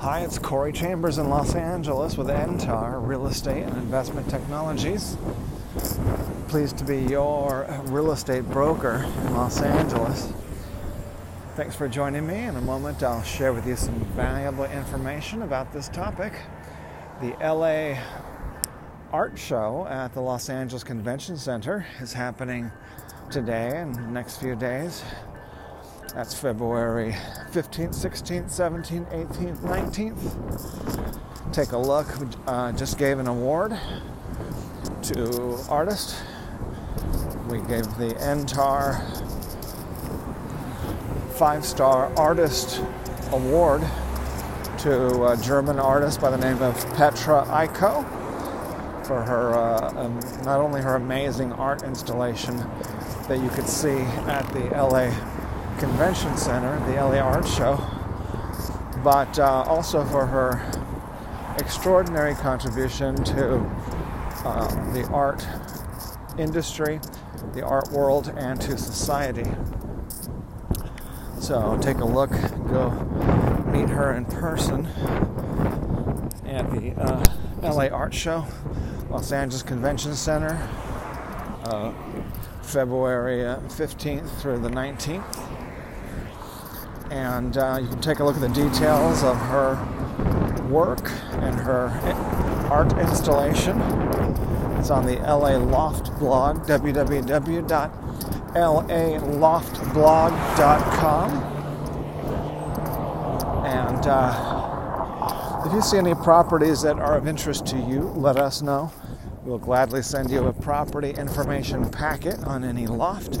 Hi, it's Corey Chambers in Los Angeles with NTAR Real Estate and Investment Technologies. Pleased to be your real estate broker in Los Angeles. Thanks for joining me. In a moment, I'll share with you some valuable information about this topic. The LA Art Show at the Los Angeles Convention Center is happening today and the next few days. That's February 15th, 16th, 17th, 18th, 19th. Take a look. Uh, just gave an award to artist. We gave the NTAR five star artist award to a German artist by the name of Petra Iko for her uh, um, not only her amazing art installation that you could see at the LA Convention Center, the LA Art Show, but uh, also for her extraordinary contribution to uh, the art industry, the art world, and to society. So take a look, go meet her in person at the uh, LA Art Show, Los Angeles Convention Center, uh, February 15th uh, through the 19th and uh, you can take a look at the details of her work and her art installation. It's on the LA Loft blog, www.laloftblog.com. And uh, if you see any properties that are of interest to you, let us know. We'll gladly send you a property information packet on any loft,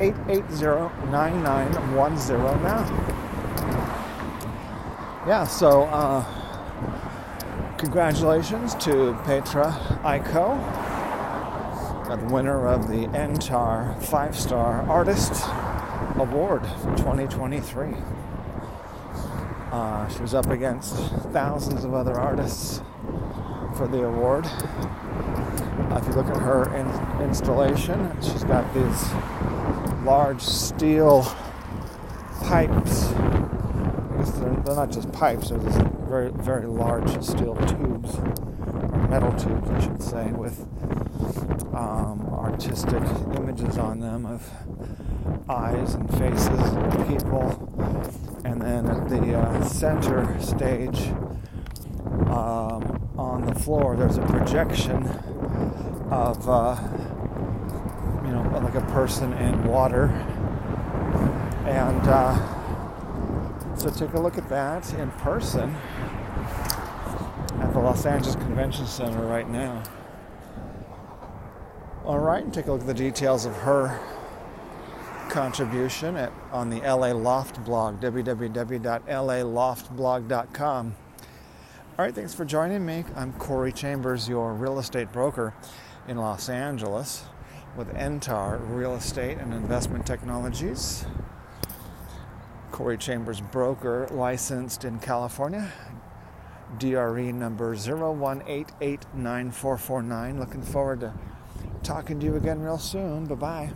880 9910 now. Yeah, so uh, congratulations to Petra Iko, the winner of the NTAR Five Star Artist Award for 2023. Uh, she was up against thousands of other artists for the award. Uh, if you look at her in- installation, she's got these large steel pipes. I guess they're, they're not just pipes, they're these very, very large steel tubes, metal tubes, I should say, with um, artistic images on them of eyes and faces of people. And then at the uh, center stage, um, on the floor, there's a projection of uh, like a person in water. And uh, so take a look at that in person at the Los Angeles Convention Center right now. All right and take a look at the details of her contribution at, on the LA Loft blog www.laloftblog.com all right, thanks for joining me. I'm Corey Chambers, your real estate broker in Los Angeles with NTAR Real Estate and Investment Technologies. Corey Chambers broker licensed in California. DRE number 01889449. Looking forward to talking to you again real soon. Bye bye.